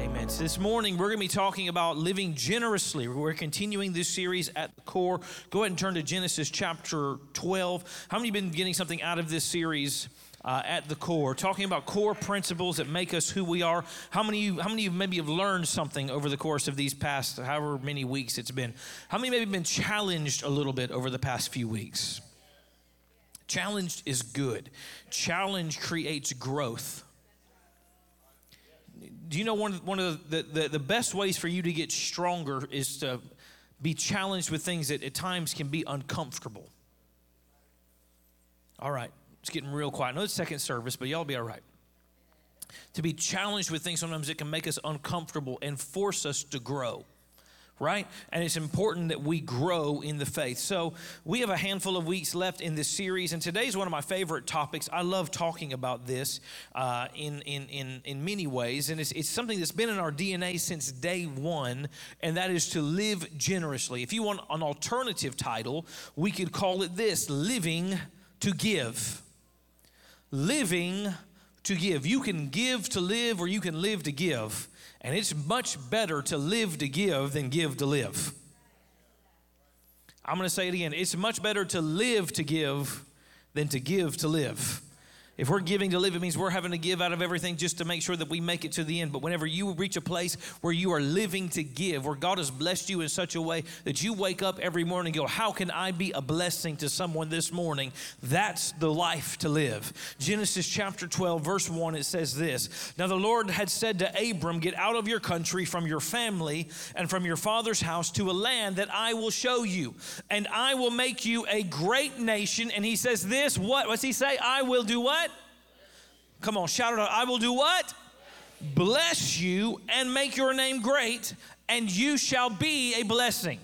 Amen. So this morning, we're going to be talking about living generously. We're continuing this series at the core. Go ahead and turn to Genesis chapter 12. How many have been getting something out of this series? uh, at the core, talking about core principles that make us who we are. How many you, how many of you maybe have learned something over the course of these past however many weeks it's been? How many maybe been challenged a little bit over the past few weeks? Challenged is good. Challenge creates growth. Do you know one of, one of the, the, the best ways for you to get stronger is to be challenged with things that at times can be uncomfortable? All right. It's getting real quiet. I know it's second service, but y'all be all right. To be challenged with things sometimes it can make us uncomfortable and force us to grow right? And it's important that we grow in the faith. So, we have a handful of weeks left in this series, and today's one of my favorite topics. I love talking about this uh, in, in, in, in many ways, and it's, it's something that's been in our DNA since day one, and that is to live generously. If you want an alternative title, we could call it this Living to Give living to give. You can give to live or you can live to give. And it's much better to live to give than give to live. I'm going to say it again. It's much better to live to give than to give to live. If we're giving to live, it means we're having to give out of everything just to make sure that we make it to the end. But whenever you reach a place where you are living to give, where God has blessed you in such a way that you wake up every morning and go, How can I be a blessing to someone this morning? That's the life to live. Genesis chapter 12, verse 1, it says this Now the Lord had said to Abram, Get out of your country, from your family, and from your father's house to a land that I will show you, and I will make you a great nation. And he says this, what? What's he say? I will do what? Come on, shout it out. I will do what? Bless you and make your name great, and you shall be a blessing.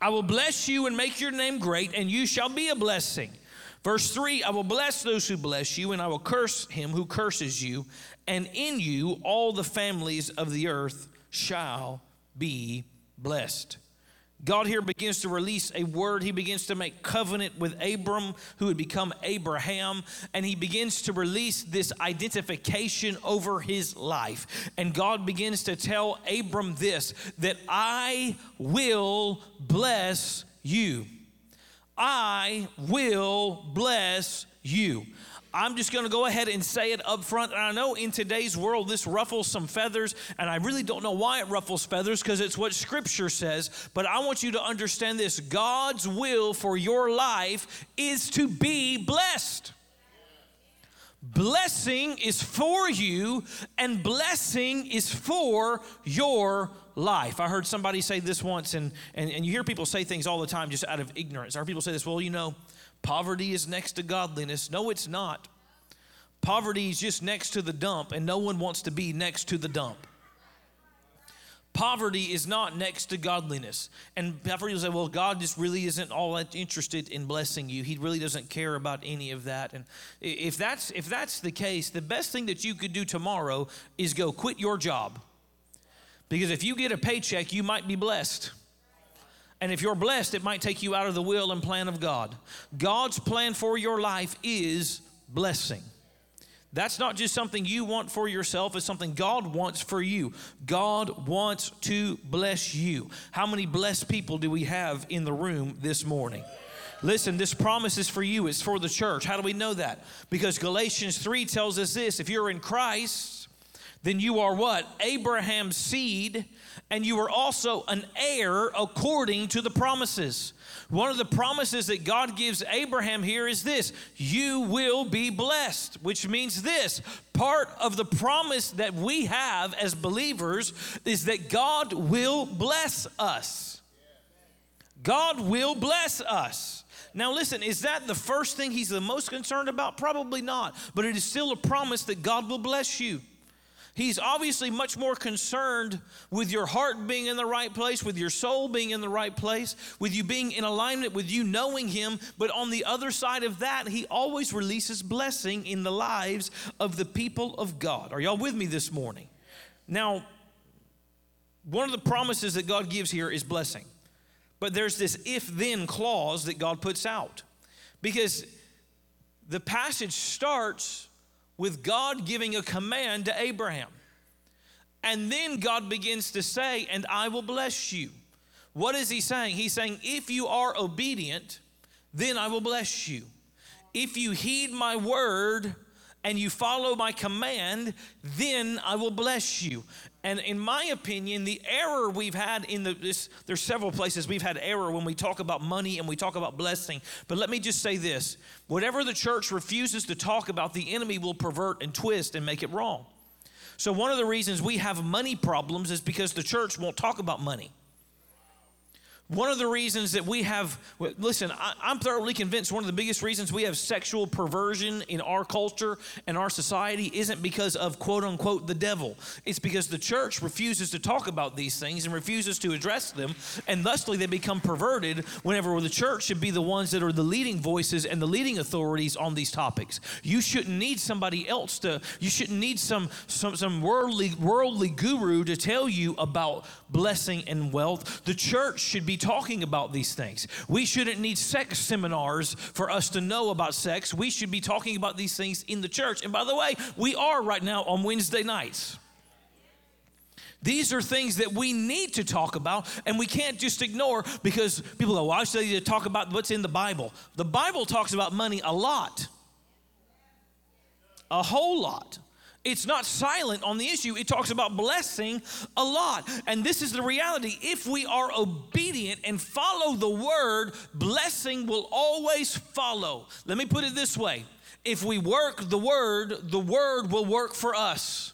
I will bless you and make your name great, and you shall be a blessing. Verse 3 I will bless those who bless you, and I will curse him who curses you, and in you all the families of the earth shall be blessed. God here begins to release a word. He begins to make covenant with Abram, who would become Abraham, and he begins to release this identification over his life. And God begins to tell Abram this that I will bless you. I will bless you. I'm just going to go ahead and say it up front. And I know in today's world this ruffles some feathers, and I really don't know why it ruffles feathers because it's what Scripture says. But I want you to understand this God's will for your life is to be blessed. Blessing is for you, and blessing is for your life. I heard somebody say this once, and, and, and you hear people say things all the time just out of ignorance. I heard people say this, well, you know, Poverty is next to godliness. No, it's not. Poverty is just next to the dump, and no one wants to be next to the dump. Poverty is not next to godliness. And poverty will say, well, God just really isn't all that interested in blessing you. He really doesn't care about any of that. And if that's, if that's the case, the best thing that you could do tomorrow is go quit your job. Because if you get a paycheck, you might be blessed. And if you're blessed, it might take you out of the will and plan of God. God's plan for your life is blessing. That's not just something you want for yourself, it's something God wants for you. God wants to bless you. How many blessed people do we have in the room this morning? Listen, this promise is for you, it's for the church. How do we know that? Because Galatians 3 tells us this if you're in Christ, then you are what? Abraham's seed and you are also an heir according to the promises. One of the promises that God gives Abraham here is this you will be blessed, which means this part of the promise that we have as believers is that God will bless us. God will bless us. Now, listen, is that the first thing he's the most concerned about? Probably not, but it is still a promise that God will bless you. He's obviously much more concerned with your heart being in the right place, with your soul being in the right place, with you being in alignment, with you knowing Him. But on the other side of that, He always releases blessing in the lives of the people of God. Are y'all with me this morning? Now, one of the promises that God gives here is blessing. But there's this if then clause that God puts out. Because the passage starts with God giving a command to Abraham. And then God begins to say, And I will bless you. What is he saying? He's saying, If you are obedient, then I will bless you. If you heed my word, and you follow my command, then I will bless you. And in my opinion, the error we've had in the this, there's several places we've had error when we talk about money and we talk about blessing. But let me just say this: whatever the church refuses to talk about, the enemy will pervert and twist and make it wrong. So one of the reasons we have money problems is because the church won't talk about money. One of the reasons that we have, listen, I, am thoroughly convinced one of the biggest reasons we have sexual perversion in our culture and our society isn't because of quote unquote the devil. It's because the church refuses to talk about these things and refuses to address them, and thusly they become perverted whenever the church should be the ones that are the leading voices and the leading authorities on these topics. You shouldn't need somebody else to, you shouldn't need some, some, some worldly, worldly guru to tell you about blessing and wealth. The church should be talking about these things. We shouldn't need sex seminars for us to know about sex. We should be talking about these things in the church. And by the way, we are right now on Wednesday nights. These are things that we need to talk about and we can't just ignore because people go, well, I study to talk about what's in the Bible. The Bible talks about money a lot, a whole lot. It's not silent on the issue. It talks about blessing a lot. And this is the reality. If we are obedient and follow the word, blessing will always follow. Let me put it this way if we work the word, the word will work for us.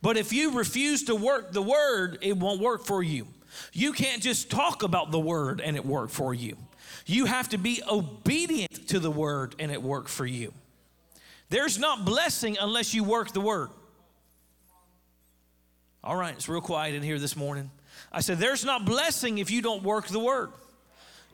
But if you refuse to work the word, it won't work for you. You can't just talk about the word and it work for you. You have to be obedient to the word and it work for you. There's not blessing unless you work the word. All right, it's real quiet in here this morning. I said, There's not blessing if you don't work the word.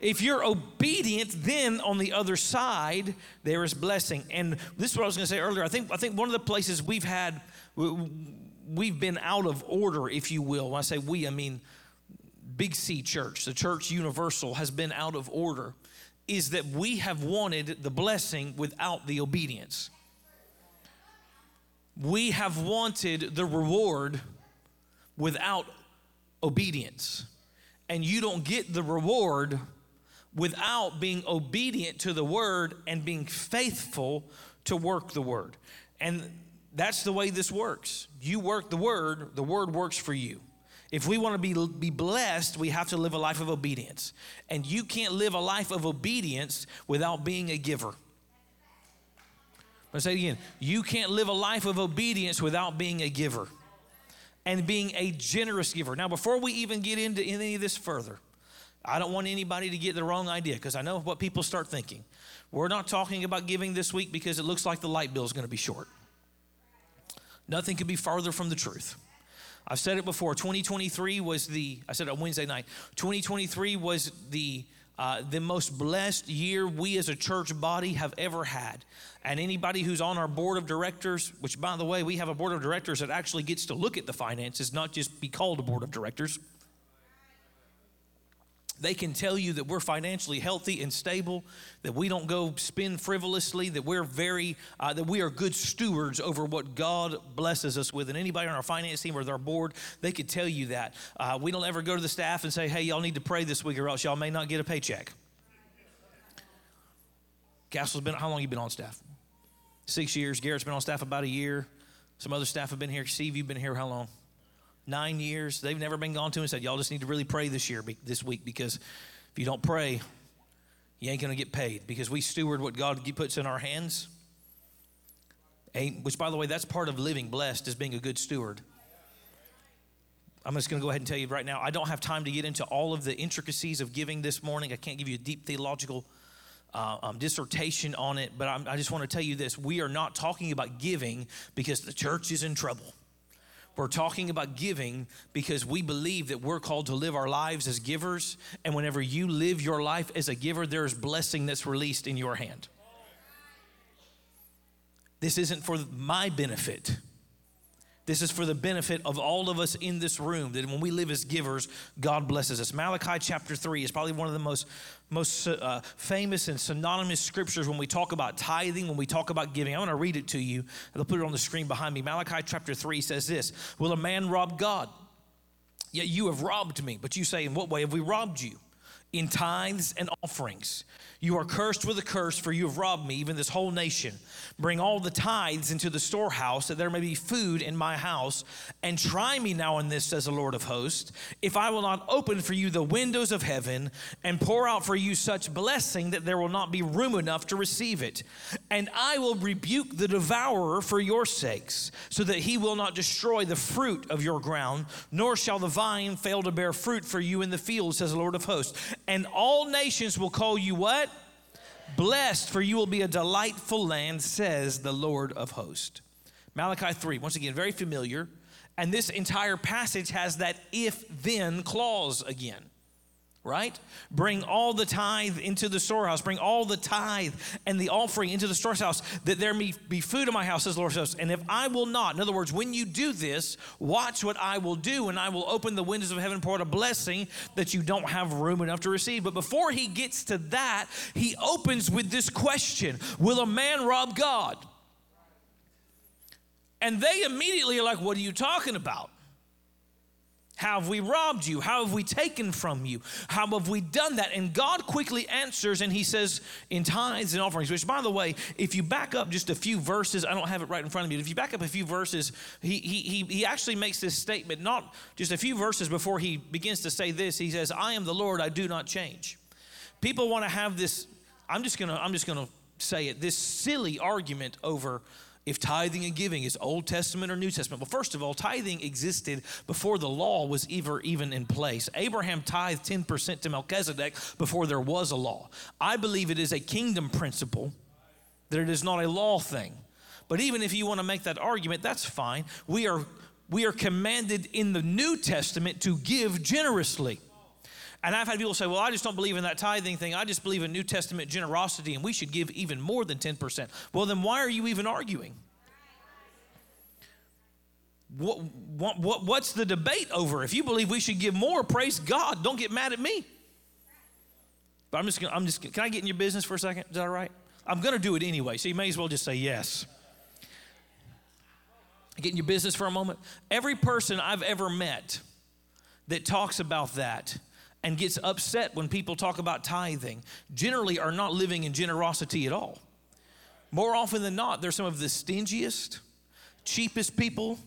If you're obedient, then on the other side, there is blessing. And this is what I was going to say earlier. I think, I think one of the places we've had, we've been out of order, if you will. When I say we, I mean Big C Church, the church universal, has been out of order, is that we have wanted the blessing without the obedience we have wanted the reward without obedience. And you don't get the reward without being obedient to the word and being faithful to work the word. And that's the way this works. You work the word, the word works for you. If we want to be, be blessed, we have to live a life of obedience. And you can't live a life of obedience without being a giver. I say it again. You can't live a life of obedience without being a giver and being a generous giver. Now, before we even get into any of this further, I don't want anybody to get the wrong idea because I know what people start thinking. We're not talking about giving this week because it looks like the light bill is going to be short. Nothing could be farther from the truth. I've said it before 2023 was the, I said it on Wednesday night, 2023 was the uh, the most blessed year we as a church body have ever had. And anybody who's on our board of directors, which by the way, we have a board of directors that actually gets to look at the finances, not just be called a board of directors. They can tell you that we're financially healthy and stable, that we don't go spend frivolously, that we're very, uh, that we are good stewards over what God blesses us with. And anybody on our finance team or our board, they could tell you that. Uh, we don't ever go to the staff and say, hey, y'all need to pray this week or else y'all may not get a paycheck. Castle's been, how long you been on staff? Six years. Garrett's been on staff about a year. Some other staff have been here. Steve, you've been here how long? Nine years. They've never been gone to and said, Y'all just need to really pray this year, this week, because if you don't pray, you ain't going to get paid because we steward what God puts in our hands. Which, by the way, that's part of living blessed is being a good steward. I'm just going to go ahead and tell you right now, I don't have time to get into all of the intricacies of giving this morning. I can't give you a deep theological uh, um, dissertation on it, but I'm, I just want to tell you this. We are not talking about giving because the church is in trouble. We're talking about giving because we believe that we're called to live our lives as givers. And whenever you live your life as a giver, there's blessing that's released in your hand. This isn't for my benefit. This is for the benefit of all of us in this room, that when we live as givers, God blesses us. Malachi chapter 3 is probably one of the most, most uh, famous and synonymous scriptures when we talk about tithing, when we talk about giving. I'm going to read it to you. I'll put it on the screen behind me. Malachi chapter 3 says this Will a man rob God? Yet you have robbed me. But you say, In what way have we robbed you? In tithes and offerings. You are cursed with a curse, for you have robbed me, even this whole nation. Bring all the tithes into the storehouse, that there may be food in my house. And try me now in this, says the Lord of hosts, if I will not open for you the windows of heaven and pour out for you such blessing that there will not be room enough to receive it. And I will rebuke the devourer for your sakes, so that he will not destroy the fruit of your ground, nor shall the vine fail to bear fruit for you in the field, says the Lord of hosts. And all nations will call you what? Blessed, for you will be a delightful land, says the Lord of hosts. Malachi 3, once again, very familiar. And this entire passage has that if then clause again right? Bring all the tithe into the storehouse. Bring all the tithe and the offering into the storehouse, that there may be food in my house, says the Lord says. And if I will not, in other words, when you do this, watch what I will do, and I will open the windows of heaven, pour out a blessing that you don't have room enough to receive. But before he gets to that, he opens with this question Will a man rob God? And they immediately are like, What are you talking about? How have we robbed you? How have we taken from you? How have we done that? And God quickly answers and he says, in tithes and offerings, which, by the way, if you back up just a few verses, I don't have it right in front of me, if you back up a few verses, he, he, he, he actually makes this statement, not just a few verses before he begins to say this. He says, I am the Lord, I do not change. People want to have this, I'm just gonna, I'm just gonna say it, this silly argument over if tithing and giving is Old Testament or New Testament. Well, first of all, tithing existed before the law was ever even in place. Abraham tithed 10% to Melchizedek before there was a law. I believe it is a kingdom principle, that it is not a law thing. But even if you want to make that argument, that's fine. We are we are commanded in the New Testament to give generously. And I've had people say, well, I just don't believe in that tithing thing. I just believe in New Testament generosity and we should give even more than 10%. Well, then why are you even arguing? What, what, what, what's the debate over? If you believe we should give more, praise God. Don't get mad at me. But I'm just gonna, I'm just can I get in your business for a second? Is that all right? I'm gonna do it anyway, so you may as well just say yes. Get in your business for a moment. Every person I've ever met that talks about that and gets upset when people talk about tithing generally are not living in generosity at all. More often than not, they're some of the stingiest, cheapest people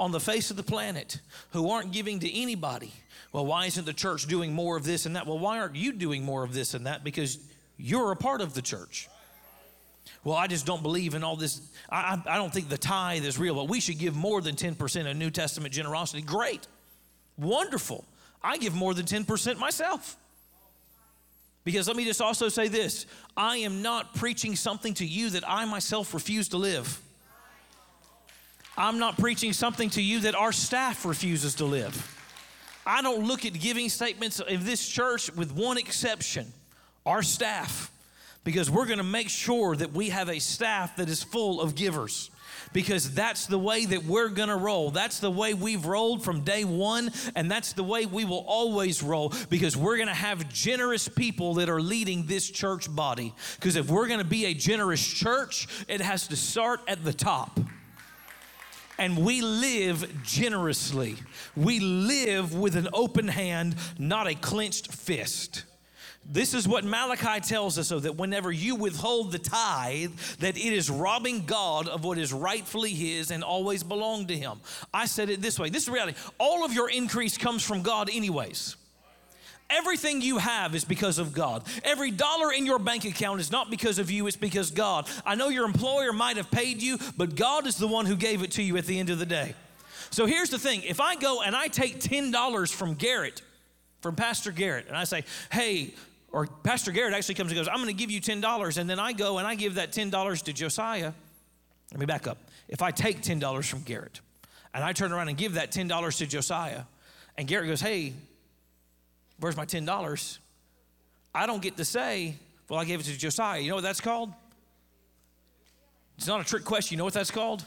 on the face of the planet who aren't giving to anybody. Well, why isn't the church doing more of this and that? Well, why aren't you doing more of this and that? Because you're a part of the church. Well, I just don't believe in all this. I, I don't think the tithe is real, but we should give more than 10% of New Testament generosity. Great. Wonderful. I give more than 10% myself. Because let me just also say this I am not preaching something to you that I myself refuse to live. I'm not preaching something to you that our staff refuses to live. I don't look at giving statements of this church with one exception our staff, because we're going to make sure that we have a staff that is full of givers because that's the way that we're going to roll. That's the way we've rolled from day one, and that's the way we will always roll because we're going to have generous people that are leading this church body. Because if we're going to be a generous church, it has to start at the top and we live generously. We live with an open hand, not a clenched fist. This is what Malachi tells us so that whenever you withhold the tithe, that it is robbing God of what is rightfully his and always belonged to him. I said it this way. This is reality. All of your increase comes from God anyways. Everything you have is because of God. Every dollar in your bank account is not because of you, it's because God. I know your employer might have paid you, but God is the one who gave it to you at the end of the day. So here's the thing if I go and I take $10 from Garrett, from Pastor Garrett, and I say, hey, or Pastor Garrett actually comes and goes, I'm going to give you $10. And then I go and I give that $10 to Josiah. Let me back up. If I take $10 from Garrett and I turn around and give that $10 to Josiah, and Garrett goes, Hey, where's my $10? I don't get to say, Well, I gave it to Josiah. You know what that's called? It's not a trick question. You know what that's called?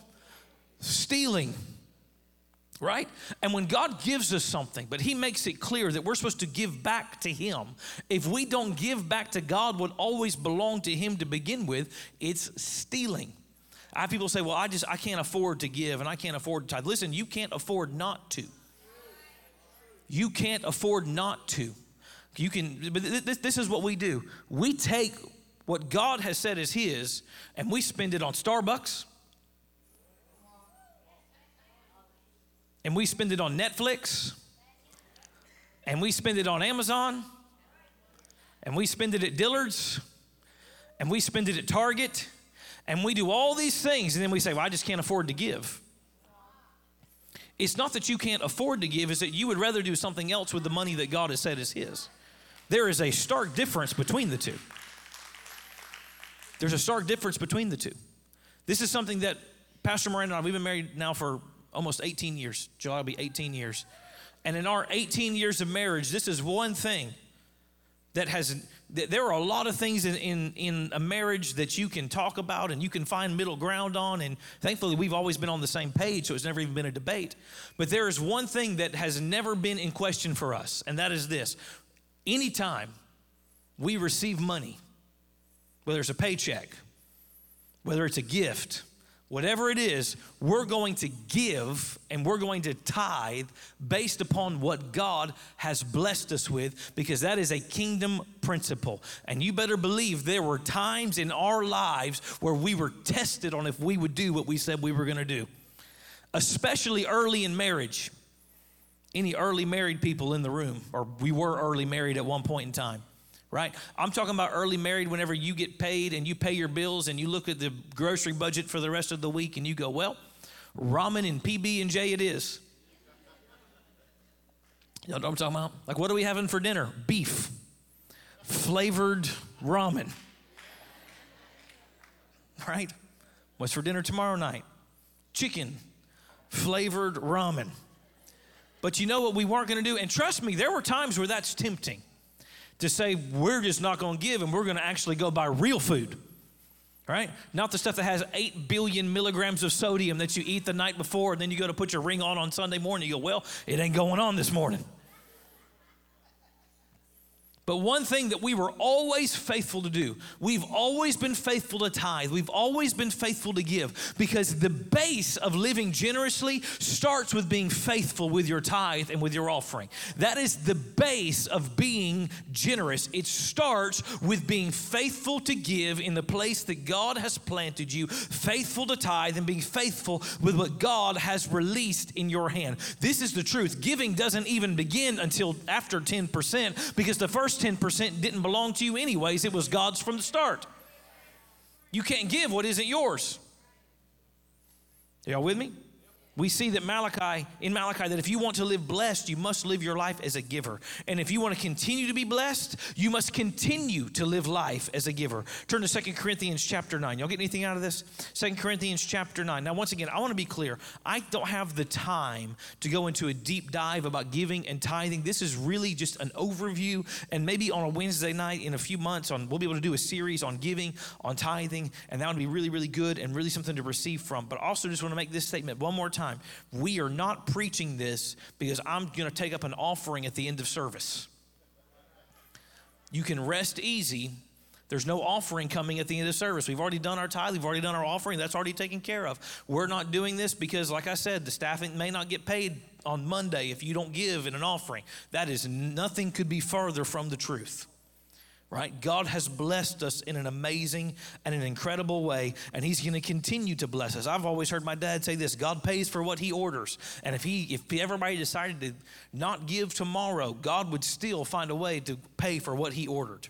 Stealing. Right? And when God gives us something, but He makes it clear that we're supposed to give back to Him, if we don't give back to God what always belonged to Him to begin with, it's stealing. I have people say, well, I just, I can't afford to give and I can't afford to tithe. Listen, you can't afford not to. You can't afford not to. You can, but this, this is what we do. We take what God has said is His and we spend it on Starbucks and we spend it on Netflix and we spend it on Amazon and we spend it at Dillard's and we spend it at Target and we do all these things, and then we say, Well, I just can't afford to give. It's not that you can't afford to give, it's that you would rather do something else with the money that God has said is His. There is a stark difference between the two. There's a stark difference between the two. This is something that Pastor Miranda and I, we've been married now for almost 18 years. July will be 18 years. And in our 18 years of marriage, this is one thing that has there are a lot of things in, in, in, a marriage that you can talk about and you can find middle ground on and thankfully we've always been on the same page so it's never even been a debate but there is one thing that has never been in question for us and that is this anytime we receive money whether it's a paycheck whether it's a gift whatever it is, we're going to give and we're going to tithe based upon what God has blessed us with because that is a kingdom principle. And you better believe there were times in our lives where we were tested on if we would do what we said we were going to do, especially early in marriage. Any early married people in the room, or we were early married at one point in time right? I'm talking about early married whenever you get paid and you pay your bills and you look at the grocery budget for the rest of the week and you go, well, ramen and PB and J it is. You know what I'm talking about? Like, what are we having for dinner? Beef, flavored ramen. Right? What's for dinner tomorrow night? Chicken, flavored ramen. But you know what we weren't going to do? And trust me, there were times where that's tempting to say we're just not going to give and we're going to actually go buy real food. Right? Not the stuff that has 8 billion milligrams of sodium that you eat the night before and then you go to put your ring on on Sunday morning. You go, well, it ain't going on this morning. But one thing that we were always faithful to do, we've always been faithful to tithe, we've always been faithful to give, because the base of living generously starts with being faithful with your tithe and with your offering. That is the base of being generous. It starts with being faithful to give in the place that God has planted you, faithful to tithe, and being faithful with what God has released in your hand. This is the truth. Giving doesn't even begin until after 10%, because the first first 10% didn't belong to you, anyways. It was God's from the start. You can't give what isn't yours. Y'all with me? We see that Malachi, in Malachi, that if you want to live blessed, you must live your life as a giver. And if you want to continue to be blessed, you must continue to live life as a giver. Turn to Second Corinthians chapter 9. Y'all get anything out of this? Second Corinthians chapter 9. Now, once again, I want to be clear. I don't have the time to go into a deep dive about giving and tithing. This is really just an overview. And maybe on a Wednesday night in a few months, on we'll be able to do a series on giving, on tithing, and that would be really, really good and really something to receive from. But also just want to make this statement one more time time. We are not preaching this because I'm going to take up an offering at the end of service. You can rest easy. There's no offering coming at the end of service. We've already done our tithe, we've already done our offering. That's already taken care of. We're not doing this because, like I said, the staffing may not get paid on Monday if you don't give in an offering. That is nothing could be further from the truth right? God has blessed us in an amazing and an incredible way, and He's going to continue to bless us. I've always heard my dad say this God pays for what He orders. And if He, if everybody decided to not give tomorrow, God would still find a way to pay for what He ordered.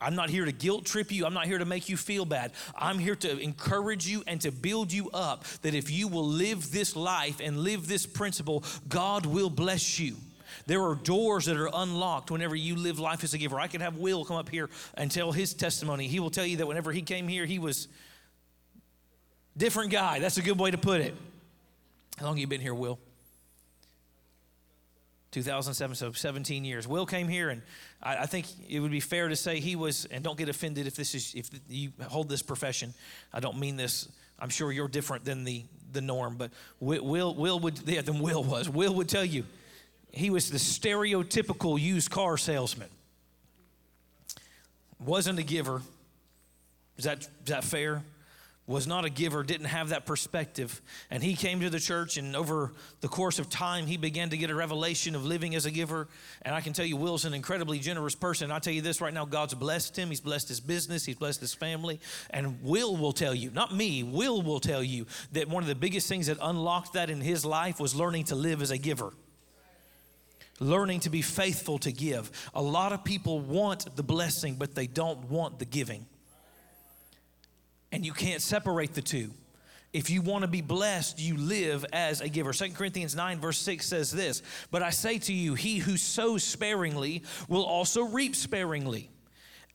I'm not here to guilt trip you. I'm not here to make you feel bad. I'm here to encourage you and to build you up that if you will live this life and live this principle, God will bless you. There are doors that are unlocked whenever you live life as a giver. I could have Will come up here and tell his testimony. He will tell you that whenever he came here, he was different guy. That's a good way to put it. How long have you been here, Will? 2007, so 17 years. Will came here, and I, I, think it would be fair to say he was. And don't get offended if this is if you hold this profession. I don't mean this. I'm sure you're different than the the norm, but Will Will would yeah than Will was. Will would tell you he was the stereotypical used car salesman. Wasn't a giver. Is that is that fair? was not a giver, didn't have that perspective. And he came to the church, and over the course of time, he began to get a revelation of living as a giver. And I can tell you, Will's an incredibly generous person. I tell you this right now God's blessed him, he's blessed his business, he's blessed his family. And Will will tell you, not me, Will will tell you that one of the biggest things that unlocked that in his life was learning to live as a giver learning to be faithful to give. A lot of people want the blessing, but they don't want the giving and you can't separate the two. If you want to be blessed, you live as a giver. 2 Corinthians 9, verse 6 says this But I say to you, he who sows sparingly will also reap sparingly.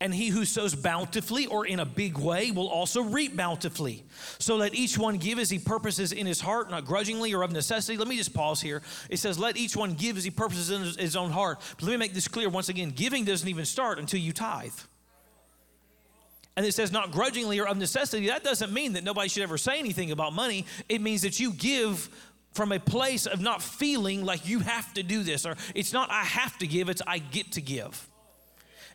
And he who sows bountifully or in a big way will also reap bountifully. So let each one give as he purposes in his heart, not grudgingly or of necessity. Let me just pause here. It says, Let each one give as he purposes in his own heart. But let me make this clear once again giving doesn't even start until you tithe and it says not grudgingly or of necessity, that doesn't mean that nobody should ever say anything about money. It means that you give from a place of not feeling like you have to do this, or it's not I have to give, it's I get to give.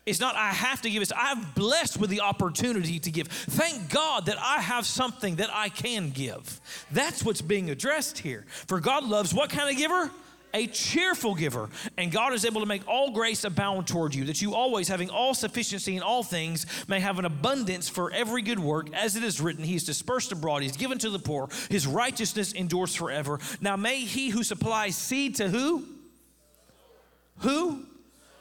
It's not I have to give, it's I'm blessed with the opportunity to give. Thank God that I have something that I can give. That's what's being addressed here. For God loves what kind of giver? a cheerful giver, and God is able to make all grace abound toward you, that you always, having all sufficiency in all things, may have an abundance for every good work, as it is written, He is dispersed abroad, He's given to the poor, His righteousness endures forever. Now may He who supplies seed to who? Who?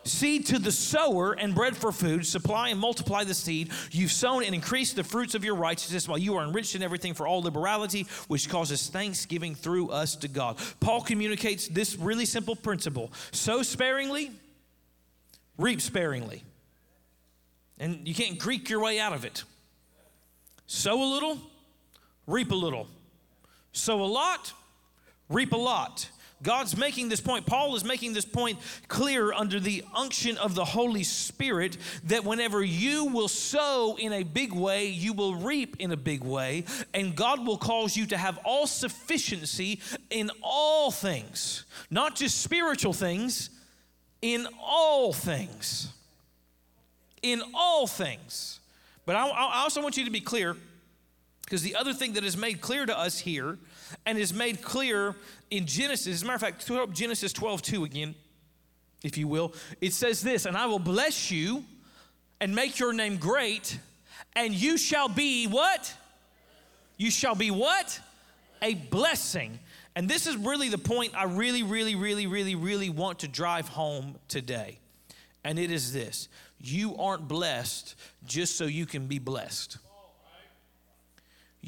Seed to the sower and bread for food, supply and multiply the seed you've sown and increase the fruits of your righteousness while you are enriched in everything for all liberality, which causes thanksgiving through us to God. Paul communicates this really simple principle sow sparingly, reap sparingly. And you can't Greek your way out of it. Sow a little, reap a little. Sow a lot, reap a lot. God's making this point, Paul is making this point clear under the unction of the Holy Spirit that whenever you will sow in a big way, you will reap in a big way, and God will cause you to have all sufficiency in all things, not just spiritual things, in all things. In all things. But I, I also want you to be clear because the other thing that is made clear to us here and is made clear in Genesis. As a matter of fact, throw up Genesis 12 2 again, if you will. It says this, and I will bless you and make your name great, and you shall be what? You shall be what? A blessing. And this is really the point I really, really, really, really, really want to drive home today. And it is this you aren't blessed just so you can be blessed.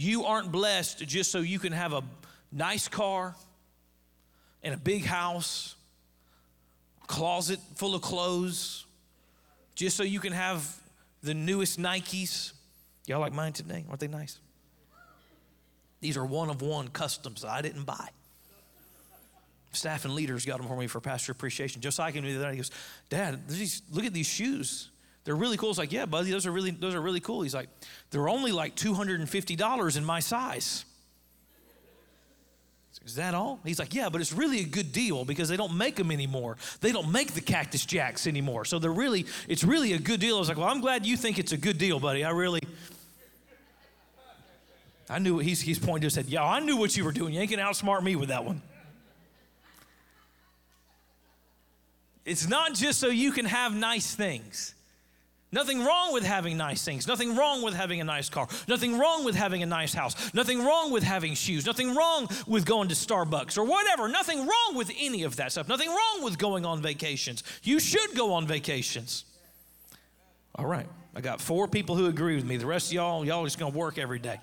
You aren't blessed just so you can have a nice car and a big house, closet full of clothes, just so you can have the newest Nikes. Y'all like mine today? Aren't they nice? These are one of one customs I didn't buy. Staff and leaders got them for me for pastor appreciation. Josiah came to me the other day. He goes, Dad, these, look at these shoes. They're really cool. It's like, yeah, buddy, those are really, those are really cool. He's like, they're only like $250 in my size. Is that all? He's like, yeah, but it's really a good deal because they don't make them anymore. They don't make the Cactus Jacks anymore. So they're really, it's really a good deal. I was like, well, I'm glad you think it's a good deal, buddy. I really, I knew, he's, he's pointing to said, yeah, I knew what you were doing. You ain't gonna outsmart me with that one. It's not just so you can have nice things. Nothing wrong with having nice things. Nothing wrong with having a nice car. Nothing wrong with having a nice house. Nothing wrong with having shoes. Nothing wrong with going to Starbucks or whatever. Nothing wrong with any of that stuff. Nothing wrong with going on vacations. You should go on vacations. All right. I got four people who agree with me. The rest of y'all, y'all just going to work every day.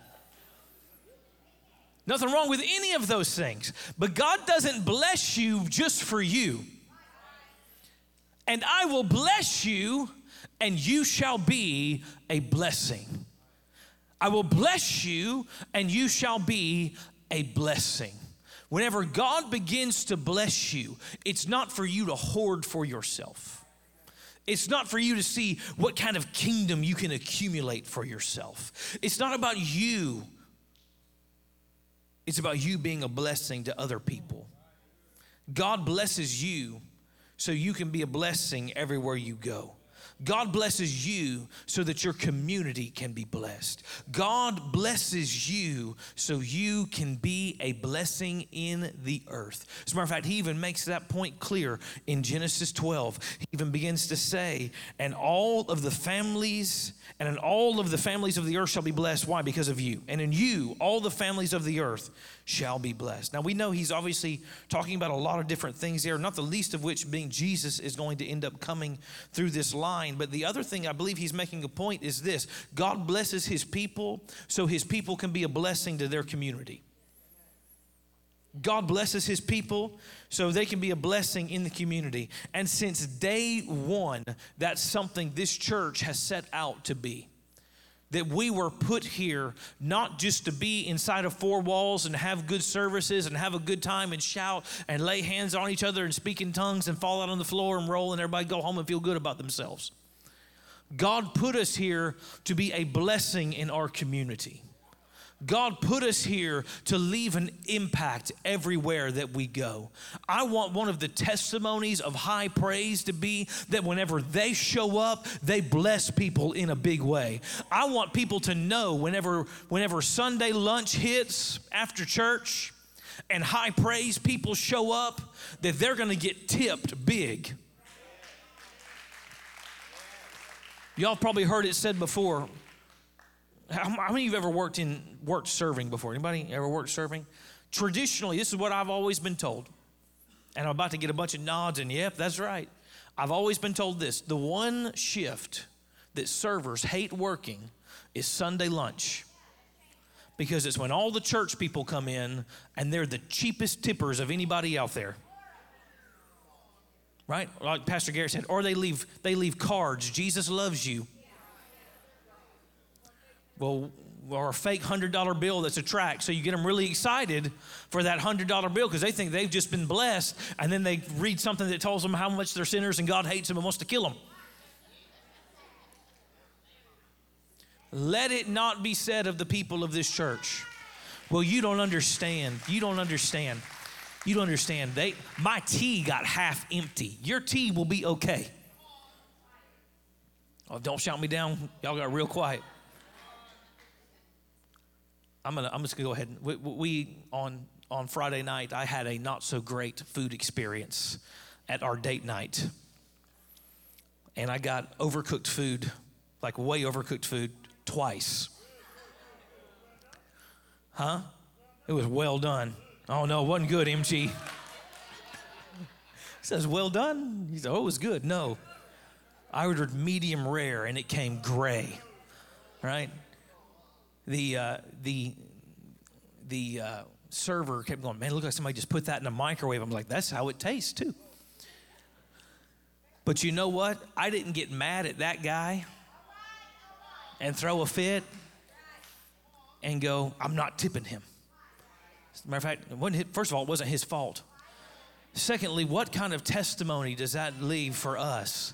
Nothing wrong with any of those things. But God doesn't bless you just for you. And I will bless you and you shall be a blessing. I will bless you, and you shall be a blessing. Whenever God begins to bless you, it's not for you to hoard for yourself. It's not for you to see what kind of kingdom you can accumulate for yourself. It's not about you. It's about you being a blessing to other people. God blesses you so you can be a blessing everywhere you go. God blesses you so that your community can be blessed. God blesses you so you can be a blessing in the earth. As a matter of fact, he even makes that point clear in Genesis 12. He even begins to say, and all of the families, and in all of the families of the earth shall be blessed. Why? Because of you. And in you, all the families of the earth shall be blessed. Now we know he's obviously talking about a lot of different things here, not the least of which being Jesus is going to end up coming through this line. But the other thing I believe he's making a point is this God blesses his people so his people can be a blessing to their community. God blesses his people so they can be a blessing in the community. And since day one, that's something this church has set out to be that we were put here not just to be inside of four walls and have good services and have a good time and shout and lay hands on each other and speak in tongues and fall out on the floor and roll and everybody go home and feel good about themselves. God put us here to be a blessing in our community. God put us here to leave an impact everywhere that we go. I want one of the testimonies of high praise to be that whenever they show up, they bless people in a big way. I want people to know whenever whenever Sunday lunch hits after church and high praise people show up that they're going to get tipped big. Y'all probably heard it said before how, how many of you have ever worked in worked serving before? Anybody ever worked serving? Traditionally, this is what I've always been told. And I'm about to get a bunch of nods, and yep, that's right. I've always been told this the one shift that servers hate working is Sunday lunch because it's when all the church people come in and they're the cheapest tippers of anybody out there right like pastor garrett said or they leave they leave cards jesus loves you well, or a fake $100 bill that's a track. So you get them really excited for that $100 bill because they think they've just been blessed. And then they read something that tells them how much they're sinners and God hates them and wants to kill them. Let it not be said of the people of this church. Well, you don't understand. You don't understand. You don't understand. They, my tea got half empty. Your tea will be okay. Oh, don't shout me down. Y'all got real quiet. I'm gonna I'm just gonna go ahead. And, we, we on on Friday night I had a not so great food experience at our date night, and I got overcooked food, like way overcooked food, twice. Huh? It was well done. Oh no, it wasn't good, MG. He says, well done. He said, oh, it was good. No. I ordered medium rare and it came gray, right? The uh, the the uh, server kept going, man, look like somebody just put that in a microwave. I'm like, that's how it tastes too. But you know what? I didn't get mad at that guy and throw a fit and go, I'm not tipping him. Matter of fact, first of all, it wasn't his fault. Secondly, what kind of testimony does that leave for us?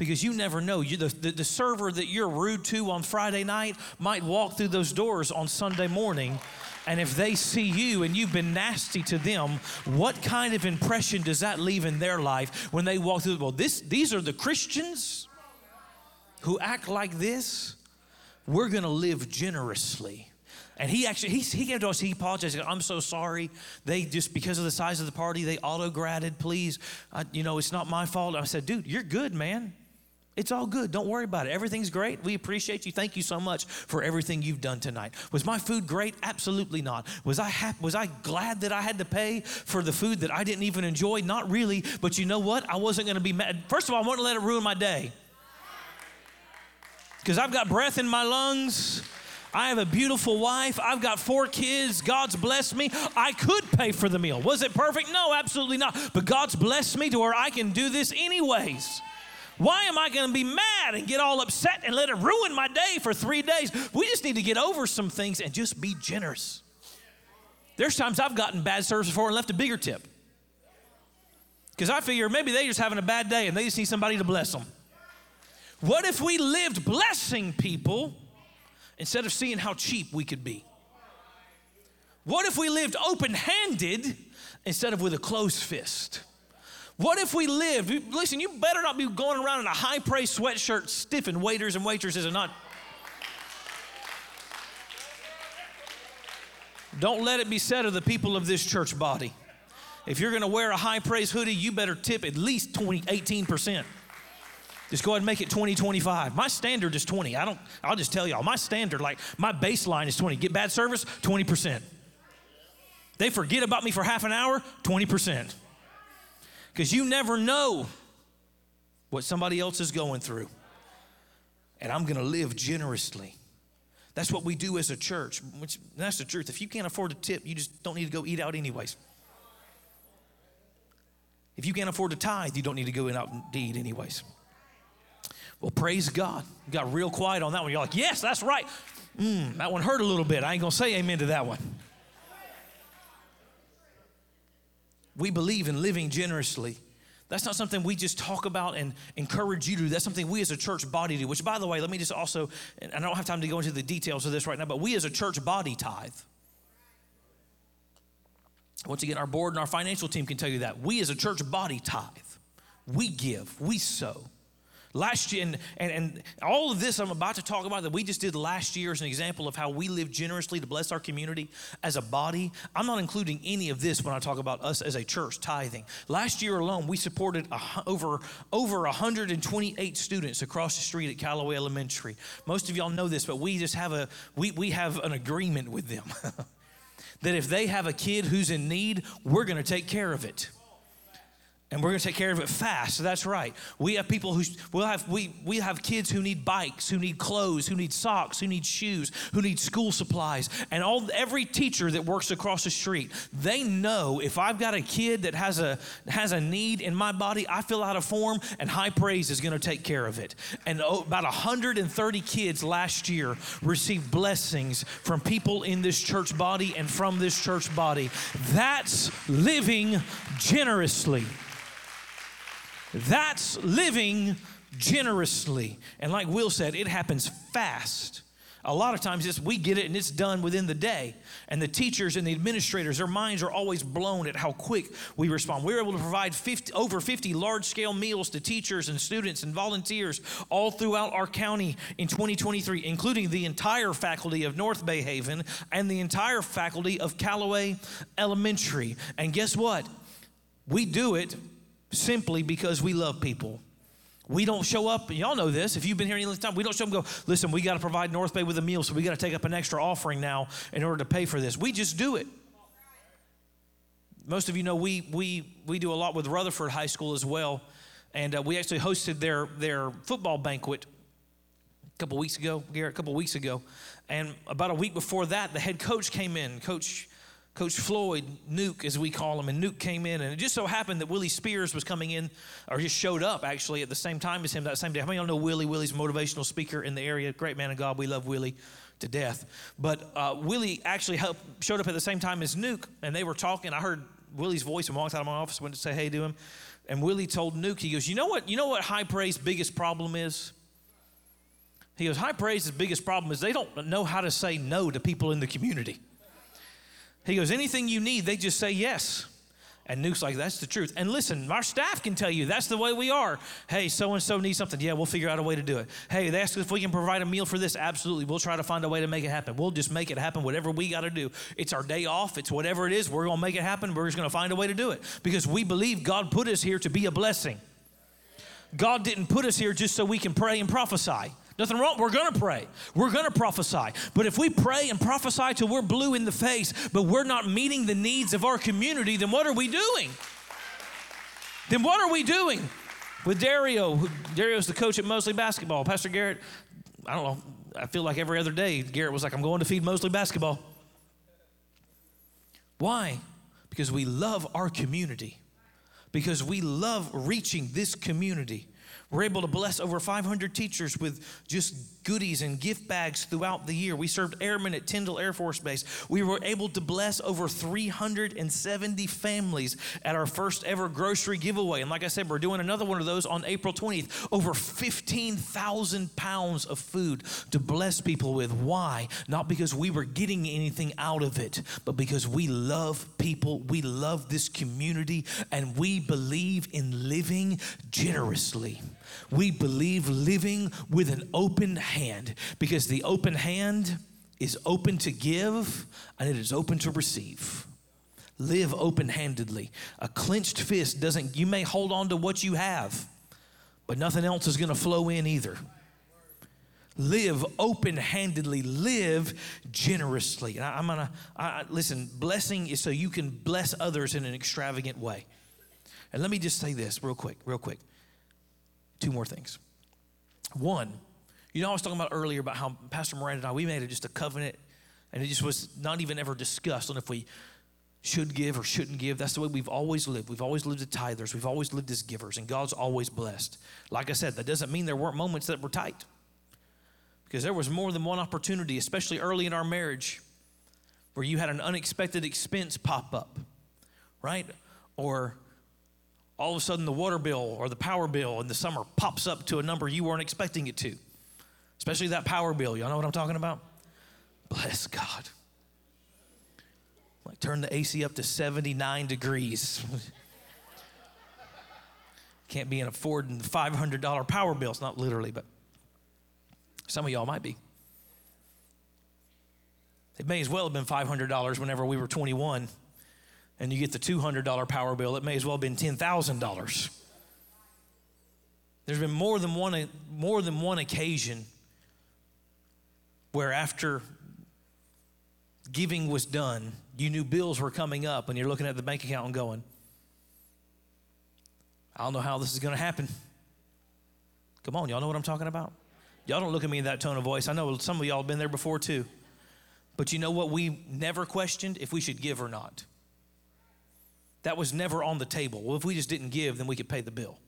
Because you never know. You, the, the, the server that you're rude to on Friday night might walk through those doors on Sunday morning. And if they see you and you've been nasty to them, what kind of impression does that leave in their life when they walk through? Well, this, these are the Christians who act like this. We're going to live generously. And he actually, he, he came to us, he apologized. He said, I'm so sorry. They just, because of the size of the party, they auto graded. Please, I, you know, it's not my fault. I said, dude, you're good, man. It's all good. Don't worry about it. Everything's great. We appreciate you. Thank you so much for everything you've done tonight. Was my food great? Absolutely not. Was I happy? Was I glad that I had to pay for the food that I didn't even enjoy? Not really. But you know what? I wasn't going to be mad. First of all, I to let it ruin my day because I've got breath in my lungs. I have a beautiful wife. I've got four kids. God's blessed me. I could pay for the meal. Was it perfect? No, absolutely not. But God's blessed me to where I can do this anyways. Why am I going to be mad and get all upset and let it ruin my day for three days? We just need to get over some things and just be generous. There's times I've gotten bad service before and left a bigger tip. Because I figure maybe they're just having a bad day and they just need somebody to bless them. What if we lived blessing people instead of seeing how cheap we could be? What if we lived open handed instead of with a closed fist? What if we lived, listen, you better not be going around in a high praise sweatshirt stiffing waiters and waitresses and not. Don't let it be said of the people of this church body. If you're gonna wear a high praise hoodie, you better tip at least 20, 18%. Just go ahead and make it 20, 25. My standard is 20. I don't, I'll just tell y'all, my standard, like my baseline is 20. Get bad service, 20%. They forget about me for half an hour, 20%. Because you never know what somebody else is going through. And I'm gonna live generously. That's what we do as a church. Which, that's the truth. If you can't afford a tip, you just don't need to go eat out anyways. If you can't afford to tithe, you don't need to go in out and eat anyways. Well, praise God. You got real quiet on that one. You're like, yes, that's right. Mm, that one hurt a little bit. I ain't going to say amen to that one. We believe in living generously. That's not something we just talk about and encourage you to do. That's something we as a church body do, which, by the way, let me just also, and I don't have time to go into the details of this right now, but we as a church body tithe. Once again, our board and our financial team can tell you that. We as a church body tithe. We give, we sow. Last year, and, and, and all of this I'm about to talk about that we just did last year as an example of how we live generously to bless our community as a body. I'm not including any of this when I talk about us as a church tithing. Last year alone, we supported a, over, over 128 students across the street at Callaway Elementary. Most of y'all know this, but we just have a, we, we have an agreement with them that if they have a kid who's in need, we're going to take care of it and we're going to take care of it fast. So that's right. We have people who we'll have we we have kids who need bikes, who need clothes, who need socks, who need shoes, who need school supplies, and all every teacher that works across the street. They know if I've got a kid that has a has a need in my body, I fill out a form, and High Praise is going to take care of it. And oh, about 130 kids last year received blessings from people in this church body and from this church body. That's living generously. That's living generously. And like Will said, it happens fast. A lot of times it's, we get it and it's done within the day. And the teachers and the administrators, their minds are always blown at how quick we respond. We're able to provide 50, over 50 large scale meals to teachers and students and volunteers all throughout our county in 2023, including the entire faculty of North Bay Haven and the entire faculty of Callaway Elementary. And guess what? We do it simply because we love people. We don't show up, y'all know this. If you've been here any time, we don't show up and go, listen, we got to provide North Bay with a meal, so we got to take up an extra offering now in order to pay for this. We just do it. Most of you know we, we, we do a lot with Rutherford High School as well. And uh, we actually hosted their, their football banquet a couple weeks ago, Garrett, a couple weeks ago. And about a week before that, the head coach came in, Coach Coach Floyd, Nuke, as we call him, and Nuke came in, and it just so happened that Willie Spears was coming in, or just showed up actually at the same time as him that same day. How many of y'all know Willie? Willie's motivational speaker in the area. Great man of God. We love Willie to death. But uh, Willie actually helped, showed up at the same time as Nuke, and they were talking. I heard Willie's voice and walked out of my office, went to say hey to him. And Willie told Nuke, he goes, You know what? You know what high praise biggest problem is? He goes, High praise's biggest problem is they don't know how to say no to people in the community. He goes, anything you need, they just say yes. And Nuke's like, that's the truth. And listen, our staff can tell you that's the way we are. Hey, so and so needs something. Yeah, we'll figure out a way to do it. Hey, they ask if we can provide a meal for this. Absolutely. We'll try to find a way to make it happen. We'll just make it happen, whatever we got to do. It's our day off. It's whatever it is. We're going to make it happen. We're just going to find a way to do it because we believe God put us here to be a blessing. God didn't put us here just so we can pray and prophesy. Nothing wrong. We're going to pray. We're going to prophesy. But if we pray and prophesy till we're blue in the face, but we're not meeting the needs of our community, then what are we doing? Then what are we doing? With Dario, Dario's the coach at Mosley Basketball. Pastor Garrett, I don't know, I feel like every other day, Garrett was like, I'm going to feed Mosley Basketball. Why? Because we love our community. Because we love reaching this community We're able to bless over 500 teachers with just goodies and gift bags throughout the year. We served airmen at Tyndall Air Force Base. We were able to bless over 370 families at our first ever grocery giveaway. And like I said, we're doing another one of those on April 20th. Over 15,000 pounds of food to bless people with. Why? Not because we were getting anything out of it, but because we love people, we love this community, and we believe in living generously. We believe living with an open hand because the open hand is open to give and it is open to receive. Live open handedly. A clenched fist doesn't, you may hold on to what you have, but nothing else is going to flow in either. Live open handedly, live generously. And I, am going to, listen, blessing is so you can bless others in an extravagant way. And let me just say this real quick, real quick two more things. One, you know, I was talking about earlier about how Pastor Miranda and I, we made it just a covenant, and it just was not even ever discussed on if we should give or shouldn't give. That's the way we've always lived. We've always lived as tithers. We've always lived as givers, and God's always blessed. Like I said, that doesn't mean there weren't moments that were tight, because there was more than one opportunity, especially early in our marriage, where you had an unexpected expense pop up, right? Or all of a sudden the water bill or the power bill in the summer pops up to a number you weren't expecting it to. Especially that power bill. Y'all know what I'm talking about? Bless God. Like turn the AC up to 79 degrees. Can't be in affording the $500 power bills, not literally, but some of y'all might be. It may as well have been $500 whenever we were 21 and you get the $200 power bill, it may as well have been $10,000. There's been more than one more than one occasion where after giving was done, you knew bills were coming up and you're looking at the bank account and going, I don't know how this is going to happen. Come on, y'all know what I'm talking about? Y'all don't look at me in that tone of voice. I know some of y'all have been there before too. But you know what we never questioned? If we should give or not. That was never on the table. Well, if we just didn't give, then we could pay the bill.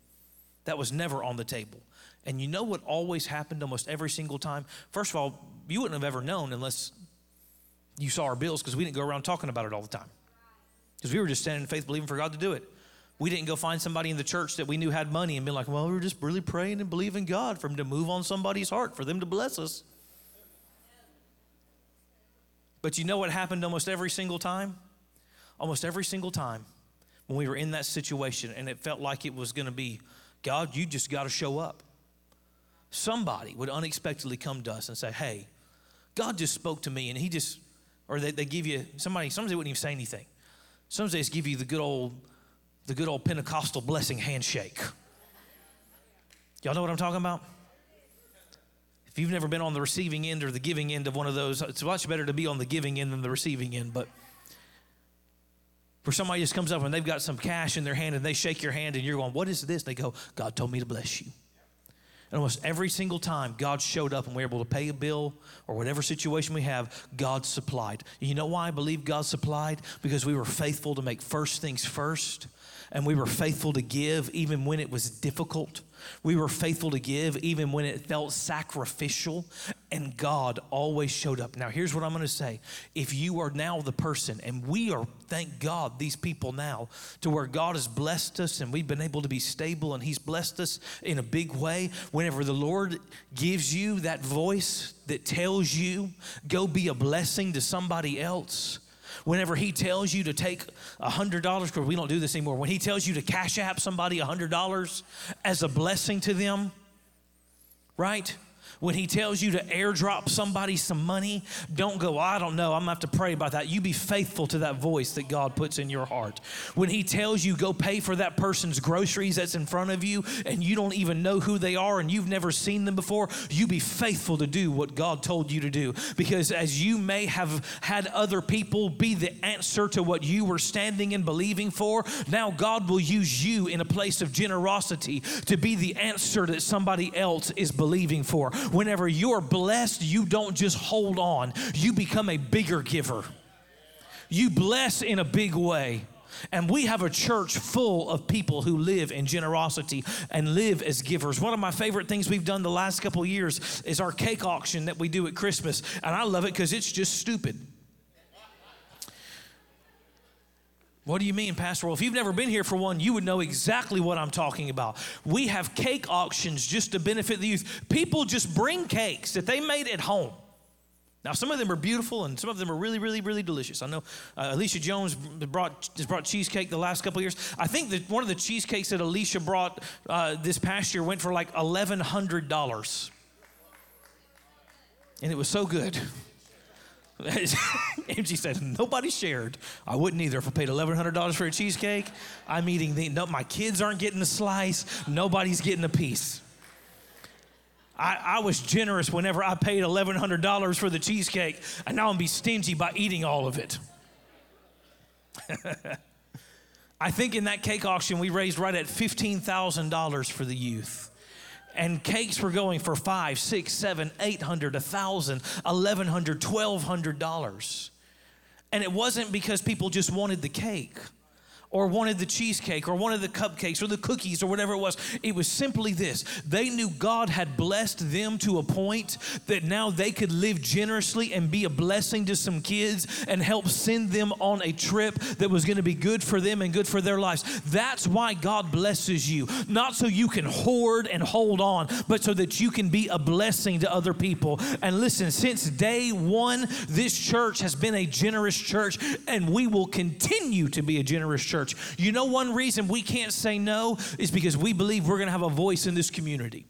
That was never on the table. And you know what always happened almost every single time? First of all, you wouldn't have ever known unless you saw our bills because we didn't go around talking about it all the time. Because we were just standing in faith, believing for God to do it. We didn't go find somebody in the church that we knew had money and be like, well, we are just really praying and believing God for Him to move on somebody's heart, for them to bless us. But you know what happened almost every single time? Almost every single time when we were in that situation and it felt like it was going to be, God, you just got to show up. Somebody would unexpectedly come to us and say, Hey, God just spoke to me, and He just, or they, they give you, somebody, sometimes they wouldn't even say anything. Sometimes they just give you the good old, the good old Pentecostal blessing handshake. Y'all know what I'm talking about? If you've never been on the receiving end or the giving end of one of those, it's much better to be on the giving end than the receiving end, but where somebody just comes up and they've got some cash in their hand and they shake your hand and you're going, What is this? They go, God told me to bless you. And almost every single time God showed up and we were able to pay a bill or whatever situation we have, God supplied. You know why I believe God supplied? Because we were faithful to make first things first and we were faithful to give even when it was difficult. We were faithful to give even when it felt sacrificial, and God always showed up. Now, here's what I'm going to say. If you are now the person, and we are, thank God, these people now, to where God has blessed us and we've been able to be stable, and He's blessed us in a big way. Whenever the Lord gives you that voice that tells you, go be a blessing to somebody else, Whenever he tells you to take $100, because we don't do this anymore, when he tells you to cash app somebody $100 as a blessing to them, right? When he tells you to airdrop somebody some money, don't go, I don't know, I'm gonna have to pray about that. You be faithful to that voice that God puts in your heart. When he tells you go pay for that person's groceries that's in front of you and you don't even know who they are and you've never seen them before, you be faithful to do what God told you to do. Because as you may have had other people be the answer to what you were standing and believing for, now God will use you in a place of generosity to be the answer that somebody else is believing for whenever you're blessed, you don't just hold on, you become a bigger giver. You bless in a big way. And we have a church full of people who live in generosity and live as givers. One of my favorite things we've done the last couple years is our cake auction that we do at Christmas. And I love it because it's just stupid. What do you mean, Pastor? Well, if you've never been here for one, you would know exactly what I'm talking about. We have cake auctions just to benefit the youth. People just bring cakes that they made at home. Now, some of them are beautiful and some of them are really, really, really delicious. I know uh, Alicia Jones brought, has brought cheesecake the last couple years. I think that one of the cheesecakes that Alicia brought uh, this past year went for like $1,100. And it was so good. Angie said, nobody shared. I wouldn't either if I paid $1,100 for a cheesecake. I'm eating the, no, my kids aren't getting a slice. Nobody's getting a piece. I, I was generous whenever I paid $1,100 for the cheesecake, and now I'm be stingy by eating all of it. I think in that cake auction, we raised right at $15,000 for the youth and cakes were going for five, six, seven, eight hundred, a thousand, eleven hundred, twelve hundred dollars. And it wasn't because people just wanted the cake or wanted the cheesecake or wanted the cupcakes or the cookies or whatever it was. It was simply this they knew God had blessed them to a point that now they could live generously and be a blessing to some kids and help send them on a trip that was going to be good for them and good for their lives. That's why God blesses you, not so you can hoard and hold on, but so that you can be a blessing to other people. And listen, since day one, this church has been a generous church, and we will continue to be a generous church church. You know, one reason we can't say no is because we believe we're going to have a voice in this community.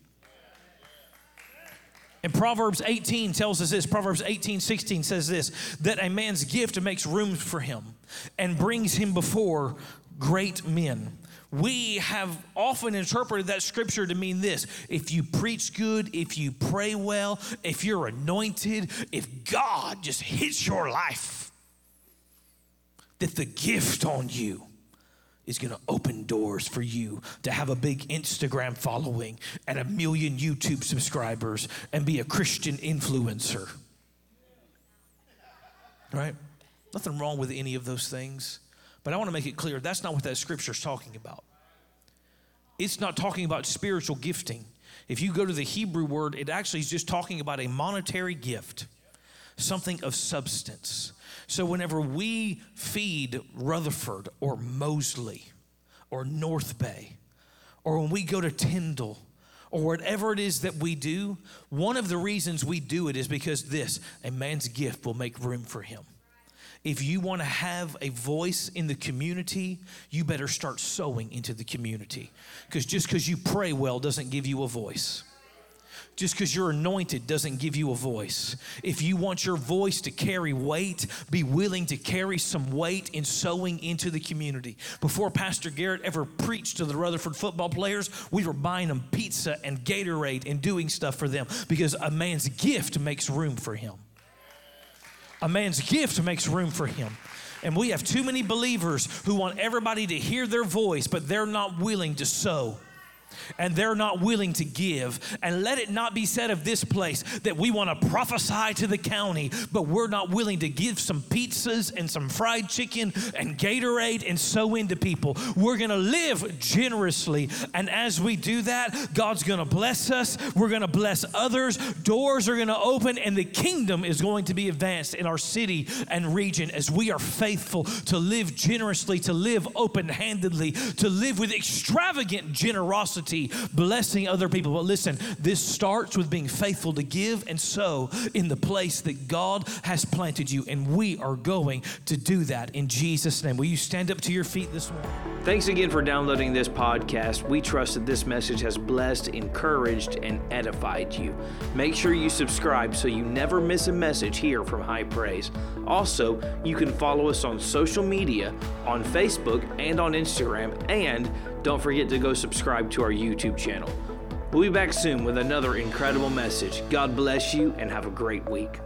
And Proverbs 18 tells us this Proverbs 18, 16 says this that a man's gift makes room for him and brings him before great men. We have often interpreted that scripture to mean this if you preach good, if you pray well, if you're anointed, if God just hits your life, that the gift on you is going to open doors for you to have a big Instagram following and a million YouTube subscribers and be a Christian influencer. Right? Nothing wrong with any of those things. But I want to make it clear that's not what that scripture is talking about. It's not talking about spiritual gifting. If you go to the Hebrew word, it actually is just talking about a monetary gift, something of substance so, whenever we feed Rutherford or Mosley or North Bay, or when we go to Tyndall, or whatever it is that we do, one of the reasons we do it is because this a man's gift will make room for him. If you want to have a voice in the community, you better start sowing into the community. Because just because you pray well doesn't give you a voice. Just because you're anointed doesn't give you a voice. If you want your voice to carry weight, be willing to carry some weight in sowing into the community. Before Pastor Garrett ever preached to the Rutherford football players, we were buying them pizza and Gatorade and doing stuff for them because a man's gift makes room for him. A man's gift makes room for him. And we have too many believers who want everybody to hear their voice, but they're not willing to sow and they're not willing to give. And let it not be said of this place that we want to prophesy to the county, but we're not willing to give some pizzas and some fried chicken and Gatorade and sow into people. We're going to live generously. And as we do that, God's going to bless us. We're going to bless others. Doors are going to open, and the kingdom is going to be advanced in our city and region as we are faithful to live generously, to live open handedly, to live with extravagant generosity generosity, blessing other people. But listen, this starts with being faithful to give and sow in the place that God has planted you. And we are going to do that in Jesus' name. Will you stand up to your feet this morning? Thanks again for downloading this podcast. We trust that this message has blessed, encouraged, and edified you. Make sure you subscribe so you never miss a message here from High Praise. Also, you can follow us on social media on Facebook and on Instagram and don't forget to go subscribe to our YouTube channel. We'll be back soon with another incredible message. God bless you and have a great week.